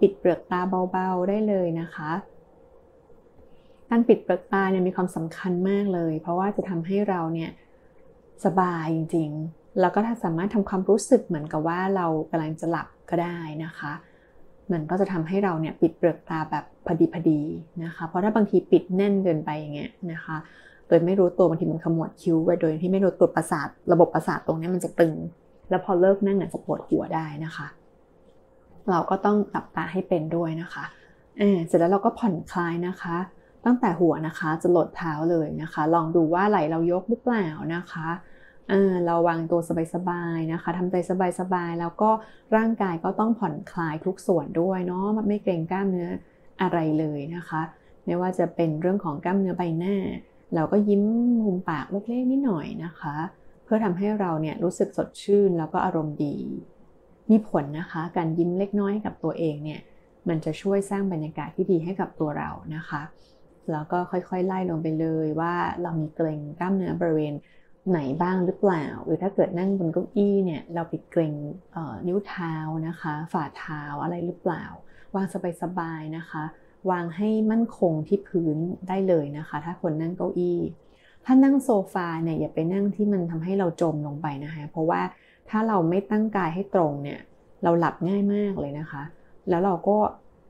ปิดเปลือกตาเบาๆได้เลยนะคะการปิดเปลือกตาเนี่ยมีความสำคัญมากเลย เพราะว่าจะทำให้เราเนี่ยสบายจริงๆ แล้วก็ถ้าสามารถทำความรู้สึกเหมือนกับว่าเรากำลังจะหลับก็ได้นะคะ มันก็จะทำให้เราเนี่ยปิดเปลือกตาแบบพอดีพอดีนะคะ เพราะถ้าบางทีปิดแน่นเกินไปอย่างเงี้ยนะคะ โดยไม่รู้ตัวบางทีมันขมวดคิ้วไปโดยที่ไม่รู้ตัวประสาท ระบบประสาทตรงนี้มันจะตึง แล้วพอเลิกนั่งอาจจะปวดหัวได้นะคะ เราก็ต้องหลับตาให้เป็นด้วยนะคะเสร็จแล้วเราก็ผ่อนคลายนะคะ ตั้งแต่หัวนะคะจะหลดเท้าเลยนะคะ ลองดูว่าไหลเรายกหรือเปล่านะคะเเราวางตัวสบายๆนะคะทำใจสบายๆ แล้วก็ร่างกายก็ต้องผ่อนคลายทุกส่วนด้วยเนาะไม่เกรงกล้ามเนื้ออะไรเลยนะคะ ไม่ว่าจะเป็นเรื่องของกล้ามเนื้อใบหน้า เราก็ยิ้มมุมปากเล็กๆนิดหน่อยนะคะ เพื่อทำให้เราเนี่ยรู้สึกสดชื่นแล้วก็อารมณ์ดี มีผลนะคะ การยิ้มเล็กน้อยกับตัวเองเนี่ยมันจะช่วยสร้างบรรยากาศที่ดีให้กับตัวเรานะคะ แล้วก็ค่อยๆ ไล่ลงไปเลยว่าเรามีเกร็งกล้ามเนื้อบริเวณไหนบ้างหรือเปล่า หรือถ้าเกิดนั่งบนเก้าอี้เนี่ยเราไปเกร็งนิ้วเท้านะคะ ฝ่าเท้าอะไรหรือเปล่า วางสบายๆนะคะ วางให้มั่นคงที่พื้นได้เลยนะคะ ถ้าคนนั่งเก้าอี้ ถ้านั่งโซฟาเนี่ยอย่าไปนั่งที่มันทำให้เราจมลงไปนะคะ เพราะว่า ถ้าเราไม่ตั้งกายให้ตรงเนี่ยเราหลับง่ายมากเลยนะคะ แล้วเราก็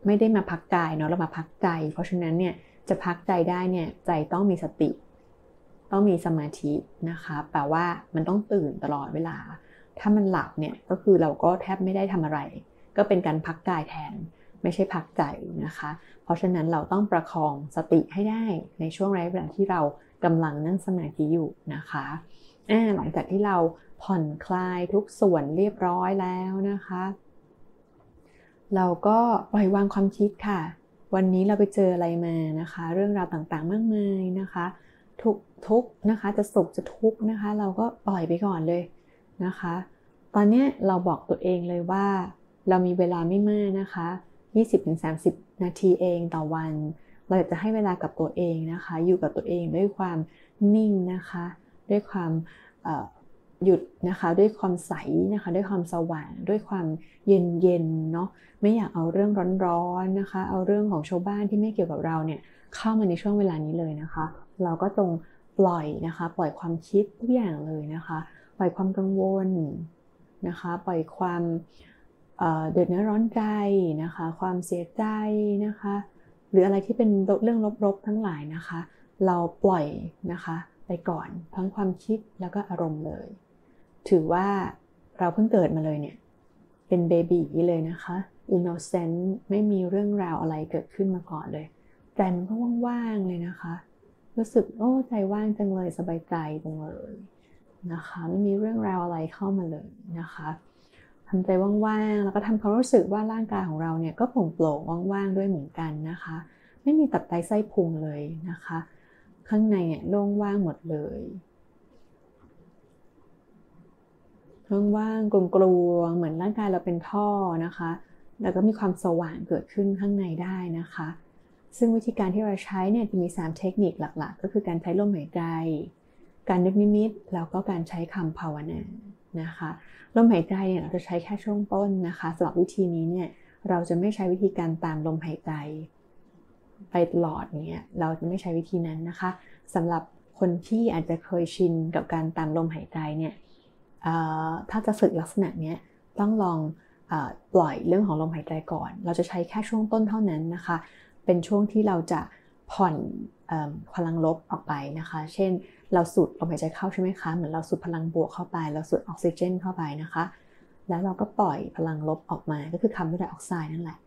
ไม่ได้มาพักกายเนาะเรามาพักใจ เพราะฉะนั้นเนี่ยจะพักใจได้เนี่ยใจต้องมีสติ ต้องมีสมาธินะคะแปลว่ามันต้องตื่นตลอดเวลา ถ้ามันหลับเนี่ยก็คือเราก็แทบไม่ได้ทำอะไร ก็เป็นการพักกายแทน ไม่ใช่พักใจนะคะ เพราะฉะนั้นเราต้องประคองสติให้ได้ในช่วงระยะเวลาที่เรากำลังนั่งสมาธิอยู่นะคะหลังจากที่เรา ผ่อนคลายทุกส่วนเรียบร้อยแล้วนะคะ เราก็ปล่อยวางความคิดค่ะ วันนี้เราไปเจออะไรมานะคะ เรื่องราวต่างๆมากมายนะคะ ทุกทุกนะคะจะสุขจะทุกนะคะ เราก็ปล่อยไปก่อนเลยนะคะ ตอนนี้เราบอกตัวเองเลยว่า เรามีเวลาไม่มากนะคะ 20-30 นาทีเองต่อวัน เราอยากจะให้เวลากับตัวเองนะคะ อยู่กับตัวเองด้วยความนิ่งนะคะ ด้วยความ หยุดนะคะด้วยความใสนะคะด้วยความสว่างด้วยความเย็นเย็นเนาะไม่อยากเอาเรื่องร้อนๆนะคะ เอาเรื่องของชาวบ้านที่ไม่เกี่ยวกับเราเนี่ยเข้ามาในช่วงเวลานี้เลยนะคะ เราก็ต้องปล่อยนะคะ ปล่อยความคิดทุกอย่างเลยนะคะ ปล่อยความกังวลนะคะ ปล่อยความเดือดเนื้อร้อนใจนะคะ ความเสียใจนะคะ หรืออะไรที่เป็นเรื่องลบๆทั้งหลายนะคะ เราปล่อยนะคะไปก่อนทั้งความคิดแล้วก็อารมณ์เลย ถือว่าเราเพิ่งเกิดมาเลยเนี่ย เป็น baby เลยนะคะ innocent ไม่มีเรื่องราวอะไรเกิดขึ้นมาก่อนเลย ใจมันก็ว่างๆเลยนะคะ รู้สึกโอ้ใจว่างจังเลยสบายใจจังเลยนะคะ ไม่มีเรื่องราวอะไรเข้ามาเลยนะคะทำใจว่างๆ แล้วก็ทำความรู้สึกว่าร่างกายของเราเนี่ยก็โปร่งโปร่งว่างๆ ด้วยเหมือนกันนะคะ ไม่มีตับไตไส้พุงเลยนะคะ ข้างในเนี่ยโล่งว่างหมดเลย ว่างๆกลวงๆเหมือนร่างกายเราเป็นท่อนะคะ แล้วก็มีความสว่างเกิดขึ้นข้างในได้นะคะ ซึ่งวิธีการที่เราใช้เนี่ยจะมี 3 เทคนิคหลักๆ ก็คือการใช้ลมหายใจ การนึกนิมิตแล้วก็การใช้คำภาวนานะคะลมหายใจเนี่ยเราจะใช้แค่ช่วงต้นนะคะสำหรับวิธีนี้เนี่ยเราจะไม่ใช้วิธีการตามลมหายใจ ไปตลอดเนี่ยเราจะไม่ใช้วิธีนั้นนะคะสำหรับคนที่อาจจะเคยชินกับการตามลมหายใจเนี่ย ถ้าจะฝึกลักษณะนี้ต้องลองอปล่อยเรื่องของลมหายใจก่อน เราจะใช้แค่ช่วงต้นเท่านั้นนะคะ เป็นช่วงที่เราจะผ่อนพลังลบออกไปนะคะ เช่น เราสูดลมหายใจเข้าใช่ไหมคะ เหมือนเราสูดพลังบวกเข้าไป เราสูดออกซิเจนเข้าไปนะคะ แล้วเราก็ปล่อยพลังลบออกมา ก็คือคาร์บอนไดออกไซด์นั่นแหละ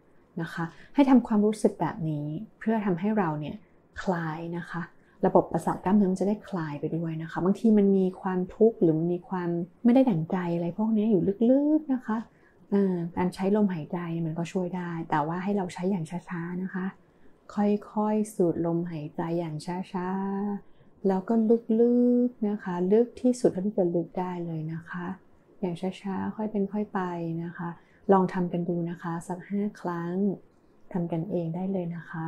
นะคะ ให้ทำความรู้สึกแบบนี้เพื่อทำให้เราเนี่ยคลายนะคะ ระบบประสาทกล้ามเนื้อมันจะได้คลายไปด้วยนะคะ บางทีมันมีความทุกข์หรือมันมีความไม่ได้ดั่งใจอะไรพวกนี้อยู่ลึกๆนะคะการใช้ลมหายใจมันก็ช่วยได้ แต่ว่าให้เราใช้อย่างช้าๆนะคะ ค่อยๆสูดลมหายใจอย่างช้าๆ แล้วก็ลึกๆนะคะ ลึกที่สุดเท่าที่จะลึกได้เลยนะคะ อย่างช้าๆ ค่อยเป็นค่อยไปนะคะ ลองทำกันดูนะคะ สักห้าครั้งทำกันเองได้เลยนะคะ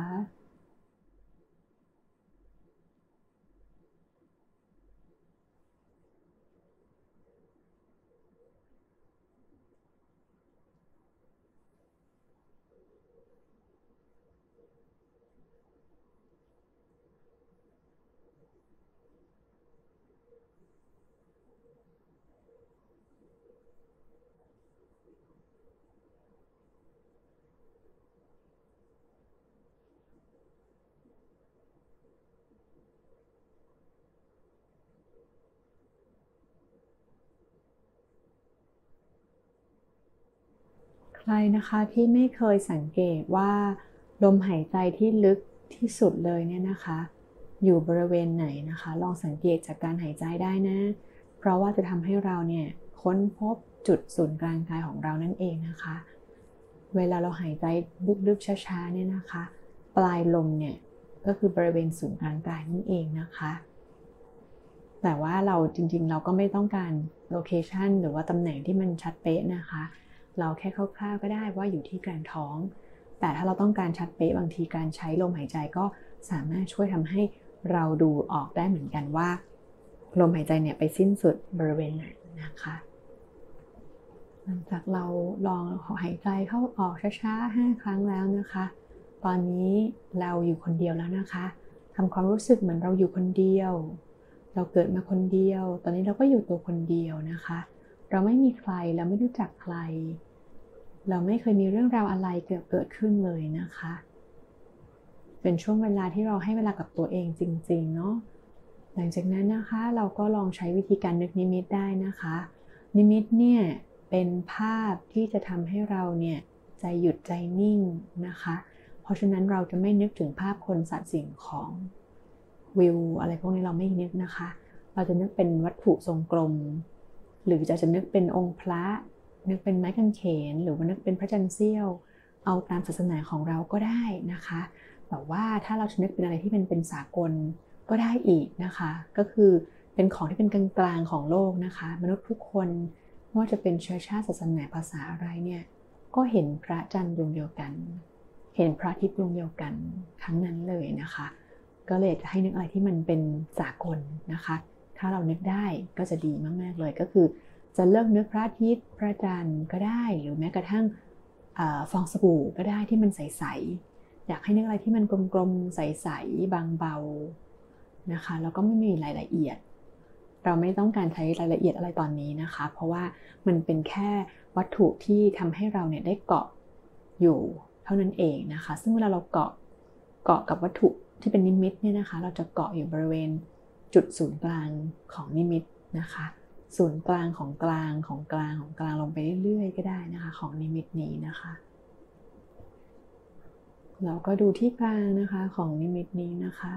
ใครนะคะที่ไม่เคยสังเกตว่า ลมหายใจที่ลึกที่สุดเลยเนี่ยนะคะ อยู่บริเวณไหนนะคะ ลองสังเกตจากการหายใจได้นะ เพราะว่าจะทำให้เราเนี่ยค้นพบจุดศูนย์กลางกายของเรานั่นเองนะคะ เวลาเราหายใจลึกๆช้าๆเนี่ยนะคะ ปลายลมเนี่ยก็คือบริเวณศูนย์กลางกายนั่นเองนะคะ แต่ว่าเราจริงๆ เราก็ไม่ต้องการโลเคชันหรือว่าตำแหน่งที่มันชัดเป๊ะนะคะ เราแค่คร่าวๆก็ได้ว่าอยู่ที่กลางท้อง แต่ถ้าเราต้องการชัดเป๊ะบางทีการใช้ลมหายใจก็สามารถช่วยทำให้เราดูออกได้เหมือนกันว่า ลมหายใจเนี่ยไปสิ้นสุดบริเวณไหนนะคะ หลังจากเราลองหายใจเข้าออกช้าๆ 5 ครั้งแล้วนะคะ ตอนนี้เราอยู่คนเดียวแล้วนะคะทำความรู้สึกเหมือนเราอยู่คนเดียว เราเกิดมาคนเดียว ตอนนี้เราก็อยู่ตัวคนเดียวนะคะ เราไม่มีใครเราไม่รู้จักใคร เราไม่เคยมีเรื่องราวอะไรเกิดเกิดขึ้นเลยนะคะ เป็นช่วงเวลาที่เราให้เวลากับตัวเองจริงๆเนาะหลังจากนั้นนะคะเราก็ลองใช้วิธีการนึกนิมิตได้นะคะ นิมิตเนี่ยเป็นภาพที่จะทำให้เราเนี่ยใจหยุดใจนิ่งนะคะ เพราะฉะนั้นเราจะไม่นึกถึงภาพคนสัตว์สิ่งของวิวอะไรพวกนี้เราไม่นึกนะคะ เราจะนึกเป็นวัตถุทรงกลม หรือจะจะนึกเป็นองค์พระ นึกเป็นไม้กางเขน หรือว่านึกเป็นพระจันทร์เสี้ยว เอาตามศาสนาของเราก็ได้นะคะแต่ว่าถ้าเราจะนึกเป็นอะไรที่เป็นเป็นสากลก็ได้อีกนะคะ ก็คือเป็นของที่เป็นกลางๆของโลกนะคะ มนุษย์ทุกคนไม่ว่าจะเป็นเชื้อชาติศาสนาภาษาอะไรเนี่ยก็เห็นพระจันทร์ดวงเดียวกัน เห็นพระอาทิตย์ดวงเดียวกันทั้งนั้นเลยนะคะ ก็เลยจะให้นึกอะไรที่มันเป็นสากลนะคะ ถ้าเรานึกได้ก็จะดีมากๆเลยก็คือ จะเลิกนึกพระอาทิตย์พระจันทร์ก็ได้ หรือแม้กระทั่งอฟองสบู่ก็ได้ที่มันใสๆอยากให้นึกอะไรที่มันกลมๆใสๆบางเบานะคะแล้วก็ไม่มีรายละเอียด เราไม่ต้องการใช้รายละเอียดอะไรตอนนี้นะคะ เพราะว่ามันเป็นแค่วัตถุที่ทำให้เราเนี่ยได้เกาะอยู่เท่านั้นเองนะคะ ซึ่งเวลาเราเกาะเกาะกับวัตถุที่เป็นนิมิตเนี่ยนะคะ เราจะเกาะอยู่บริเวณ จุดศูนย์กลางของนิมิตนะคะ ศูนย์กลางของกลางของกลางของกลางลงไปเรื่อยๆก็ได้นะคะ ของนิมิตนี้นะคะเราก็ดูที่กลางนะคะของนิมิตนี้นะคะ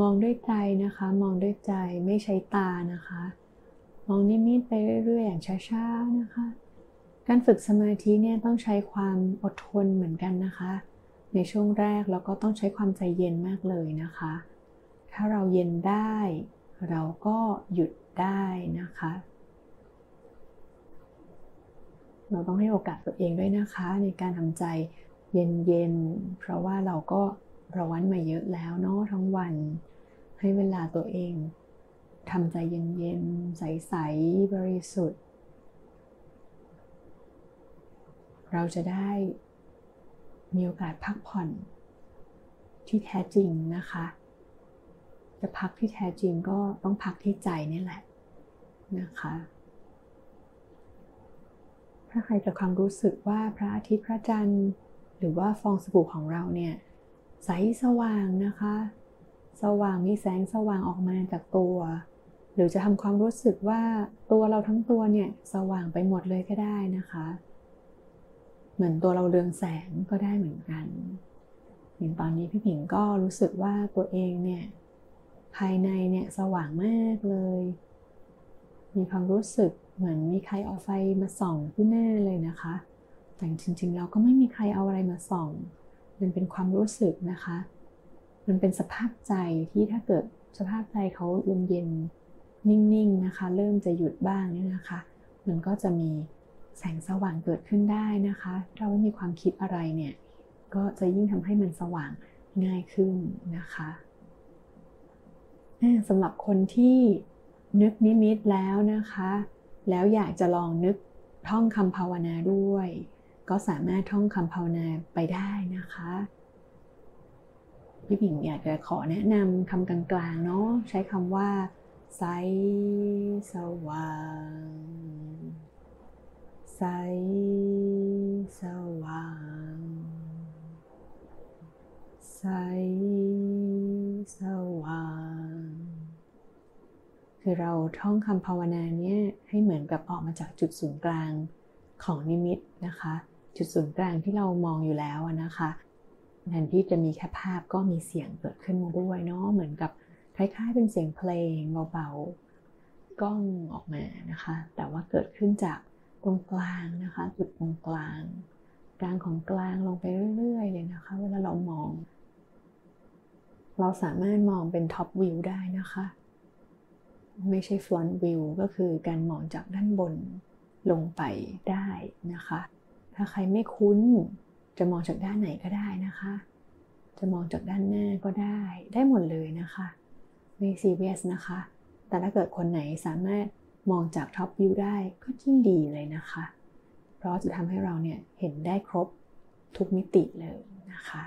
มองด้วยใจนะคะ มองด้วยใจไม่ใช้ตานะคะ มองนิมิตไปเรื่อยๆ อย่างช้าๆนะคะ การฝึกสมาธิเนี่ยต้องใช้ความอดทนเหมือนกันนะคะ ในช่วงแรกแล้วก็ต้องใช้ความใจเย็นมากเลยนะคะ ถ้าเราเย็นได้ เราก็หยุดได้นะคะ เราต้องให้โอกาสตัวเองด้วยนะคะ ในการทำใจเย็นๆ เพราะว่าเราก็ร้อนมาเยอะแล้วเนาะทั้งวัน ให้เวลาตัวเองทำใจเย็นๆ ใสๆ บริสุทธิ์ เราจะได้ มีโอกาสพักผ่อนที่แท้จริงนะคะจะพักที่แท้จริงก็ต้องพักที่ใจนี่แหละนะคะ ถ้าใครจะความรู้สึกว่าพระอาทิตย์พระจันทร์ หรือว่าฟองสบู่ของเราเนี่ยใสสว่างนะคะ สว่างมีแสงสว่างออกมาจากตัว หรือจะทำความรู้สึกว่าตัวเราทั้งตัวเนี่ยสว่างไปหมดเลยก็ได้นะคะ เหมือนตัวเราเรืองแสงก็ได้เหมือนกันอย่างตอนนี้พี่ผิงก็รู้สึกว่าตัวเองเนี่ยภายในเนี่ยสว่างมากเลย มีความรู้สึกเหมือนมีใครเอาไฟมาส่องที่หน้าเลยนะคะ แต่จริงๆเราก็ไม่มีใครเอาอะไรมาส่อง มันเป็นความรู้สึกนะคะ มันเป็นสภาพใจที่ถ้าเกิดสภาพใจเขาเย็นเย็นนิ่งๆนะคะ เริ่มจะหยุดบ้างเนี่ยนะคะ มันก็จะมี แสงสว่างเกิดขึ้นได้นะคะ เราไม่มีความคิดอะไรเนี่ย ก็จะยิ่งทำให้มันสว่างง่ายขึ้นนะคะสำหรับคนที่นึกนิมิตแล้วนะคะ แล้วอยากจะลองนึกท่องคำภาวนาด้วย ก็สามารถท่องคำภาวนาไปได้นะคะพี่ผิงอยากจะขอแนะนำคำกลางๆเนาะใช้คำว่าใสสว่าง ใสสว่าง ใสสว่าง คือเราท่องคำภาวนาเนี่ยให้เหมือนกับออกมาจากจุดศูนย์กลางของนิมิตนะคะ จุดศูนย์กลางที่เรามองอยู่แล้วนะคะแทนที่จะมีแค่ภาพก็มีเสียงเกิดขึ้นมาด้วยเนาะเหมือนกับคล้ายๆเป็นเสียงเพลงเบาๆก้องออกมานะคะ แต่ว่าเกิดขึ้นจาก ตรงกลางนะคะ จุดตรงกลาง กลางของกลางลงไปเรื่อยๆเลยนะคะ เวลาเรามอง เราสามารถมองเป็นท็อปวิวได้นะคะ ไม่ใช่ฟลอนต์วิวก็คือการมองจากด้านบนลงไปได้นะคะ ถ้าใครไม่คุ้นจะมองจากด้านไหนก็ได้นะคะ จะมองจากด้านหน้าก็ได้ ได้หมดเลยนะคะ ไม่ซีเรียสนะคะ แต่ถ้าเกิดคนไหนสามารถ มองจากท็อปวิวได้ก็ยิ่งดีเลยนะคะ เพราะจะทำให้เราเนี่ยเห็นได้ครบทุกมิติเลยนะคะ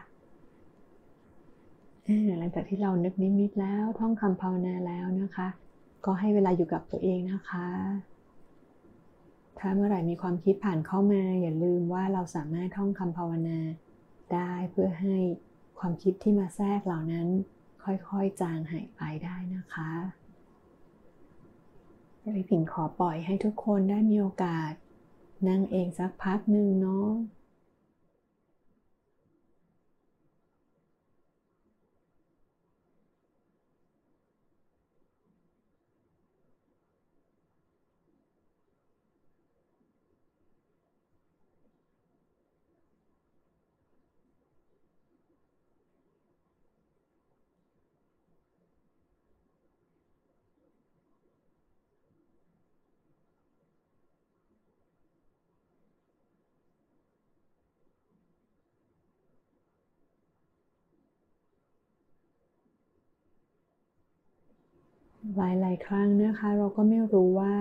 หลังจากที่เรานึกนิมิตแล้วท่องคำภาวนาแล้วนะคะ ก็ให้เวลาอยู่กับตัวเองนะคะ ถ้าเมื่อไหร่มีความคิดผ่านเข้ามา อย่าลืมว่าเราสามารถท่องคำภาวนาได้เพื่อให้ความคิดที่มาแทรกเหล่านั้น ค่อยๆจางหายไปได้นะคะ พี่ผิงขอปล่อยให้ทุกคนได้มีโอกาส นั่งเองสักพักหนึ่งเนาะ หลายๆครั้งนะคะ เราก็ไม่รู้ว่า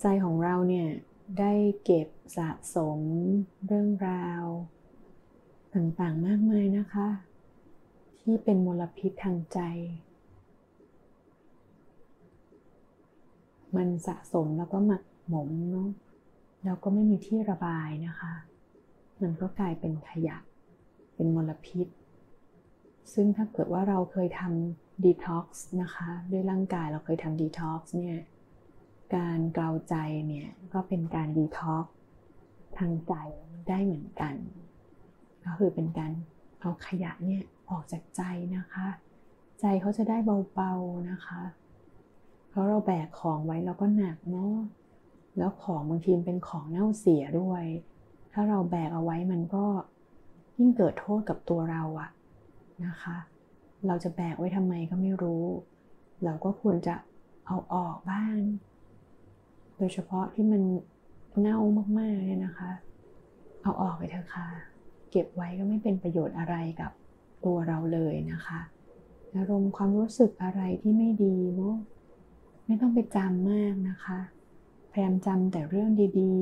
ใจของเราเนี่ยได้เก็บสะสมเรื่องราว ต่างๆมากมายนะคะ ที่เป็นมลพิษทางใจ มันสะสมแล้วก็หมักหมมเนาะแล้วก็ไม่มีที่ระบายนะคะ มันก็กลายเป็นขยะ เป็นมลพิษ ซึ่งถ้าเกิดว่าเราเคยทำ ดีท็อกซ์นะคะด้วยร่างกายเราเคยทำดีท็อกซ์เนี่ยการเกลาใจเนี่ยก็เป็นการดีท็อกซ์ทางใจได้เหมือนกัน ก็คือเป็นการเอาขยะเนี่ยออกจากใจนะคะ ใจเขาจะได้เบาๆนะคะ เพราะเราแบกของไว้เราก็หนักเนาะแล้วของบางทีเป็นของเน่าเสียด้วย ถ้าเราแบกเอาไว้มันก็ยิ่งเกิดโทษกับตัวเราอะนะคะ เราจะแบกไว้ทำไมก็ไม่รู้ เราก็ควรจะเอาออกบ้าง โดยเฉพาะที่มันเน่ามากๆเนี่ยนะคะ เอาออกไปเถอะค่ะ เก็บไว้ก็ไม่เป็นประโยชน์อะไรกับตัวเราเลยนะคะอารมณ์ความรู้สึกอะไรที่ไม่ดีเนาะไม่ต้องไปจำมากนะคะพยายามจำแต่เรื่องดี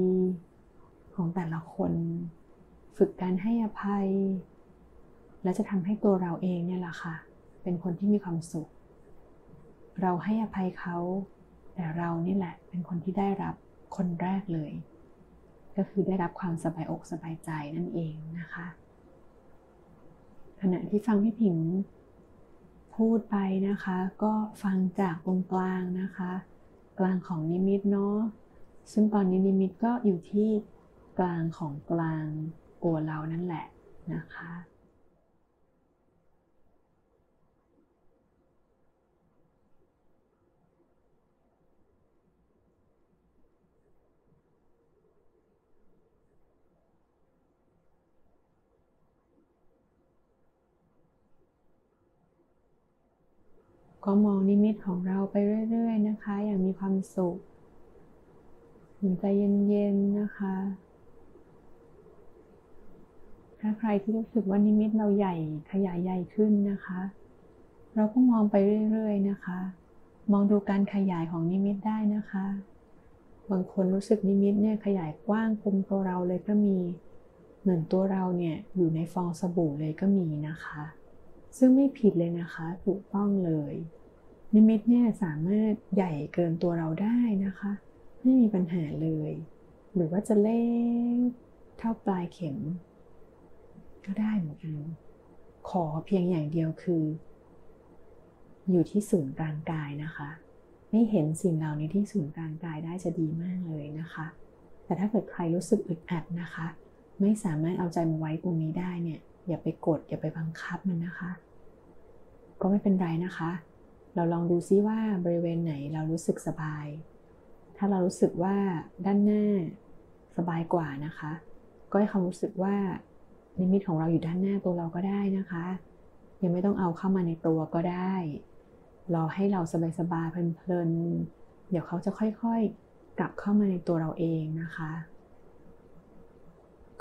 ๆ ของแต่ละคน ฝึกการให้อภัย และจะทำให้ตัวเราเองเนี่ยแหละค่ะ เป็นคนที่มีความสุข เราให้อภัยเขา แต่เรานี่แหละเป็นคนที่ได้รับคนแรกเลย ก็คือได้รับความสบายอกสบายใจนั่นเองนะคะ ขณะที่ฟังพี่ผิงพูดไปนะคะ ก็ฟังจากตรงกลางนะคะ กลางของนิมิตเนาะซึ่งตอนนี้นิมิตก็อยู่ที่กลางของกลางตัวเรานั่นแหละนะคะ ก็มองนิมิตของเราไปเรื่อย ๆ นะคะ อย่างมีความสุขใจเย็นๆนะคะ ถ้าใครที่รู้สึกว่านิมิตเราใหญ่ขยายใหญ่ขึ้นนะคะ เราก็มองไปเรื่อย ๆ นะคะ มองดูการขยายของนิมิตได้นะคะ บางคนรู้สึกนิมิตเนี่ยขยายกว้างคุมตัวเราเลยก็มี เหมือนตัวเราเนี่ยอยู่ในฟองสบู่เลยก็มีนะคะ ซึ่งไม่ผิดเลยนะคะ ถูกต้องเลย นิมิตเนี่ยสามารถใหญ่เกินตัวเราได้นะคะ ไม่มีปัญหาเลย หรือว่าจะเล็กเท่าปลายเข็ม ก็ได้เหมือนกัน ขอเพียงอย่างเดียวคือ อยู่ที่ศูนย์กลางกายนะคะ ไม่เห็นสิ่งเหล่านี้ที่ศูนย์กลางกายได้จะดีมากเลยนะคะ แต่ถ้าเกิดใครรู้สึกอึดอัดนะคะ ไม่สามารถเอาใจมาไว้ตรงนี้ได้เนี่ย อย่าไปกด อย่าไปบังคับมันนะคะ ก็ไม่เป็นไรนะคะ เราลองดูซิว่าบริเวณไหนเรารู้สึกสบาย ถ้าเรารู้สึกว่าด้านหน้าสบายกว่านะคะ ก็ให้ความรู้สึกว่านิมิตของเราอยู่ด้านหน้าตัวเราก็ได้นะคะ ยังไม่ต้องเอาเข้ามาในตัวก็ได้รอให้เราสบายๆเพลินๆเดี๋ยวเขาจะค่อยๆ กลับเข้ามาในตัวเราเองนะคะ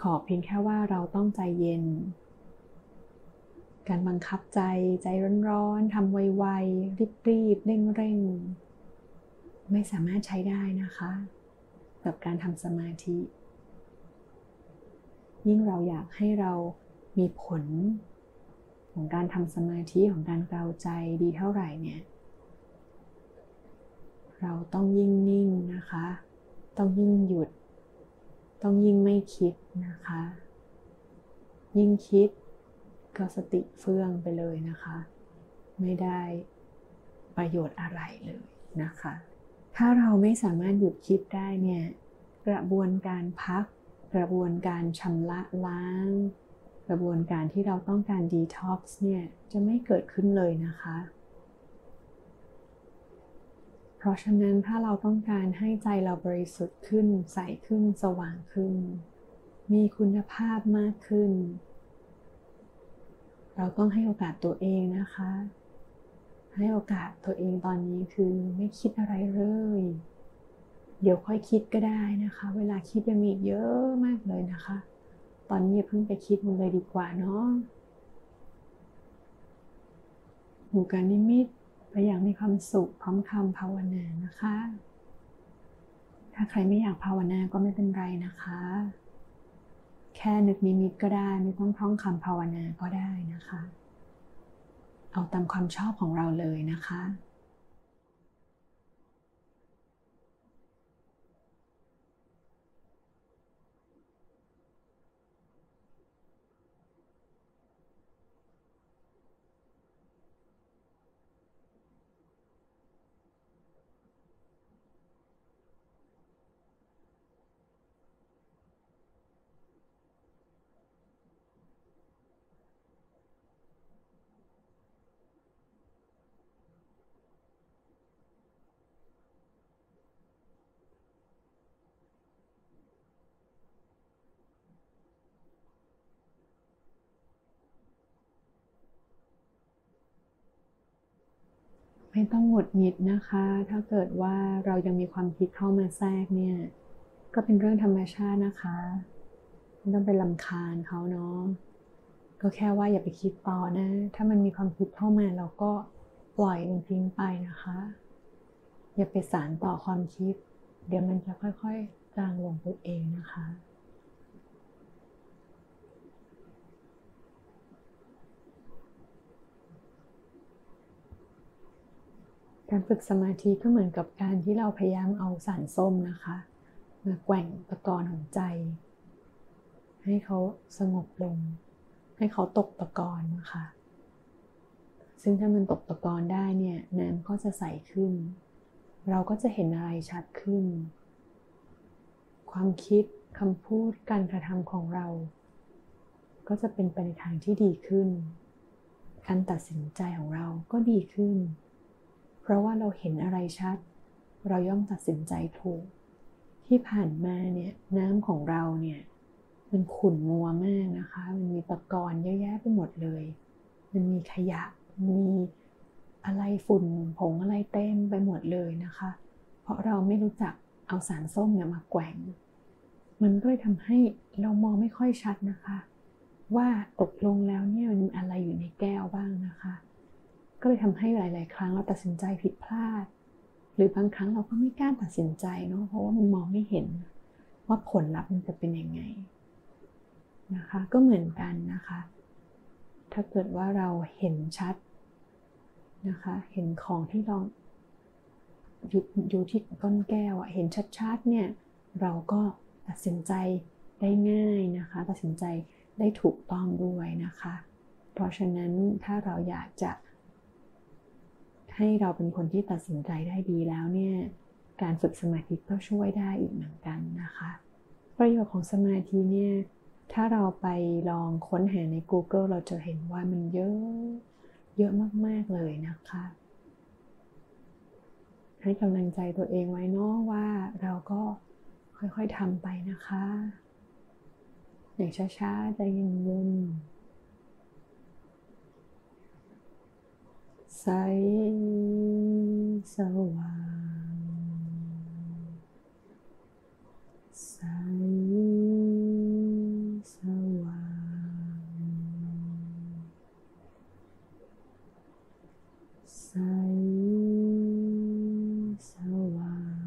ขอเพียงแค่ว่าเราต้องใจเย็น การบังคับใจใจร้อนๆทำไวๆรีบๆเร่งๆ ไม่สามารถใช้ได้นะคะกับการทำสมาธิ ยิ่งเราอยากให้เรามีผลของการทำสมาธิของการเกลาใจดีเท่าไหร่เนี่ยเราต้องยิ่งนิ่งนะคะ ต้องยิ่งหยุด ต้องยิ่งไม่คิดนะคะ ยิ่งคิด ก็สติเฟื่องไปเลยนะคะ ไม่ได้ประโยชน์อะไรเลยนะคะ ถ้าเราไม่สามารถหยุดคิดได้เนี่ยกระบวนการพัก กระบวนการชำระล้าง กระบวนการที่เราต้องการดีท็อกซ์เนี่ยจะไม่เกิดขึ้นเลยนะคะ เพราะฉะนั้นถ้าเราต้องการให้ใจเราบริสุทธิ์ขึ้น ใสขึ้นสว่างขึ้น มีคุณภาพมากขึ้น เราต้องให้โอกาสตัวเองนะคะ ให้โอกาสตัวเองตอนนี้คือไม่คิดอะไรเลย เดี๋ยวค่อยคิดก็ได้นะคะ เวลาคิดยังมีเยอะมากเลยนะคะ ตอนนี้อย่าเพิ่งไปคิดมันเลยดีกว่าเนาะหมู่การนิมิตไปอย่างมีความสุขพร้อมคำภาวนานะคะ ถ้าใครไม่อยากภาวนาก็ไม่เป็นไรนะคะ แค่นึกนิมิตก็ได้ไม่ต้องท่องคำภาวนาก็ได้นะคะ เอาตามความชอบของเราเลยนะคะ ไม่ต้องหงุดหงิดนะคะ ถ้าเกิดว่าเรายังมีความคิดเข้ามาแทรกเนี่ย ก็เป็นเรื่องธรรมชาตินะคะไม่ต้องไปลำคาญเขาเนาะก็แค่ว่าอย่าไปคิดต่อนะ ถ้ามันมีความคิดเข้ามาเราก็ปล่อยมันทิ้งไปนะคะ อย่าไปสารต่อความคิด เดี๋ยวมันจะค่อยๆจางลงตัวเองนะคะ การฝึกสมาธิก็เหมือนกับการที่เราพยายามเอาสารส้มนะคะมาแกว่งตะกอนของใจ ให้เขาสงบลง ให้เขาตกตะกอนนะคะ ซึ่งถ้ามันตกตะกอนได้เนี่ยน้ำก็จะใสขึ้น เราก็จะเห็นอะไรชัดขึ้น ความคิดคำพูดการกระทำของเรา ก็จะเป็นไปในทางที่ดีขึ้น การตัดสินใจของเราก็ดีขึ้น เพราะว่าเราเห็นอะไรชัด เราย่อมตัดสินใจถูก ที่ผ่านมาเนี่ยน้ำของเราเนี่ยมันขุ่นมัวมากนะคะ มันมีตะกอนเยอะแยะไปหมดเลย มันมีขยะ มีอะไรฝุ่นผงอะไรเต็มไปหมดเลยนะคะ เพราะเราไม่รู้จักเอาสารส้มเนี่ยมาแกว่ง มันก็เลยทำให้เรามองไม่ค่อยชัดนะคะ ว่าตกลงแล้วเนี่ยมันมีอะไรอยู่ในแก้วบ้างนะคะ ก็เลยทำให้หลาย ๆ ครั้งเราตัดสินใจผิดพลาด หรือบางครั้งเราก็ไม่กล้าตัดสินใจเนาะเพราะว่ามันมองไม่เห็นว่าผลลัพธ์มันจะเป็นยังไงนะคะก็เหมือนกันนะคะ ถ้าเกิดว่าเราเห็นชัดนะคะ เห็นของที่เราอยู่อยู่ที่ก้นแก้วอะเห็นชัด ๆ เนี่ยเราก็ตัดสินใจได้ง่ายนะคะ ตัดสินใจได้ถูกต้องด้วยนะคะ เพราะฉะนั้นถ้าเราอยากจะ ให้เราเป็นคนที่ตัดสินใจได้ดีแล้วเนี่ยการฝึกสมาธิก็ช่วยได้อีกเหมือนกันนะคะ ประโยชน์ของสมาธิเนี่ยถ้าเราไปลองค้นหาใน Google เราจะเห็นว่ามันเยอะเยอะมาก ๆ เลยนะคะ ให้กำลังใจตัวเองไว้นาะว่าเราก็ค่อย ๆทำไปนะคะ อย่างช้า ๆ ใจเย็นๆ ใสสว่างใสสว่างใสสว่าง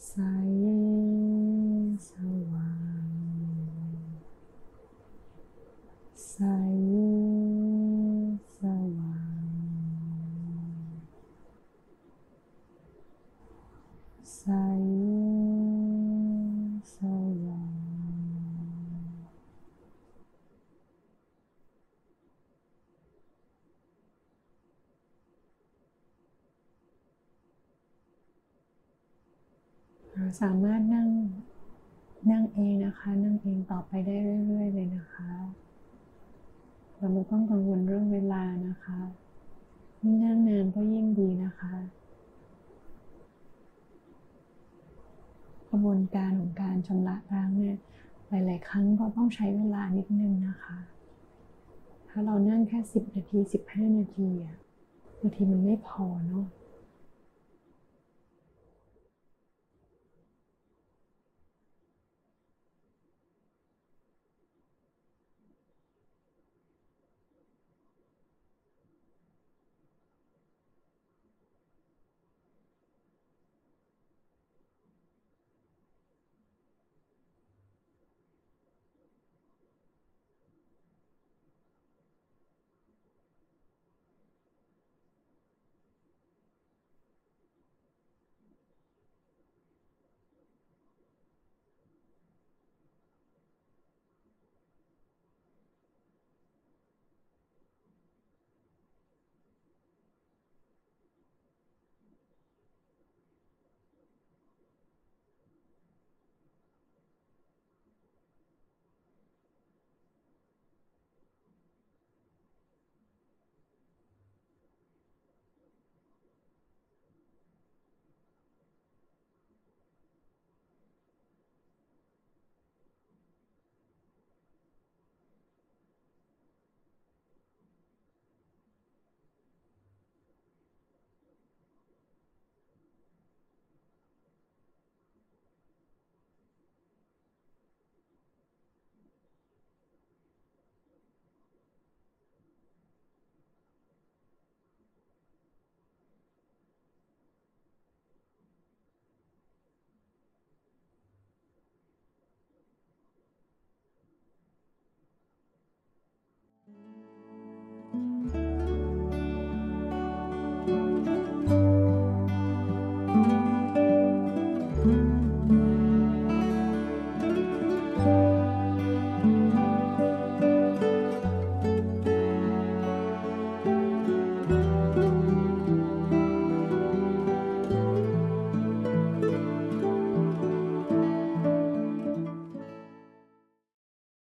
ใสามารถนั่งนั่งเองนะคะ นั่งเองต่อไปได้เรื่อย ๆ เลยนะคะ เราไม่ต้องกังวลเรื่องเวลานะคะยิ่งนั่งนานก็ยิ่งดีนะคะกระบวนการของการชำระล้างเนี่ยหลาย ๆ ครั้งก็ต้องใช้เวลานิดนึงนะคะ ถ้าเรานั่งแค่สิบนาทีสิบห้านาทีอะบางทีมันไม่พอเนาะ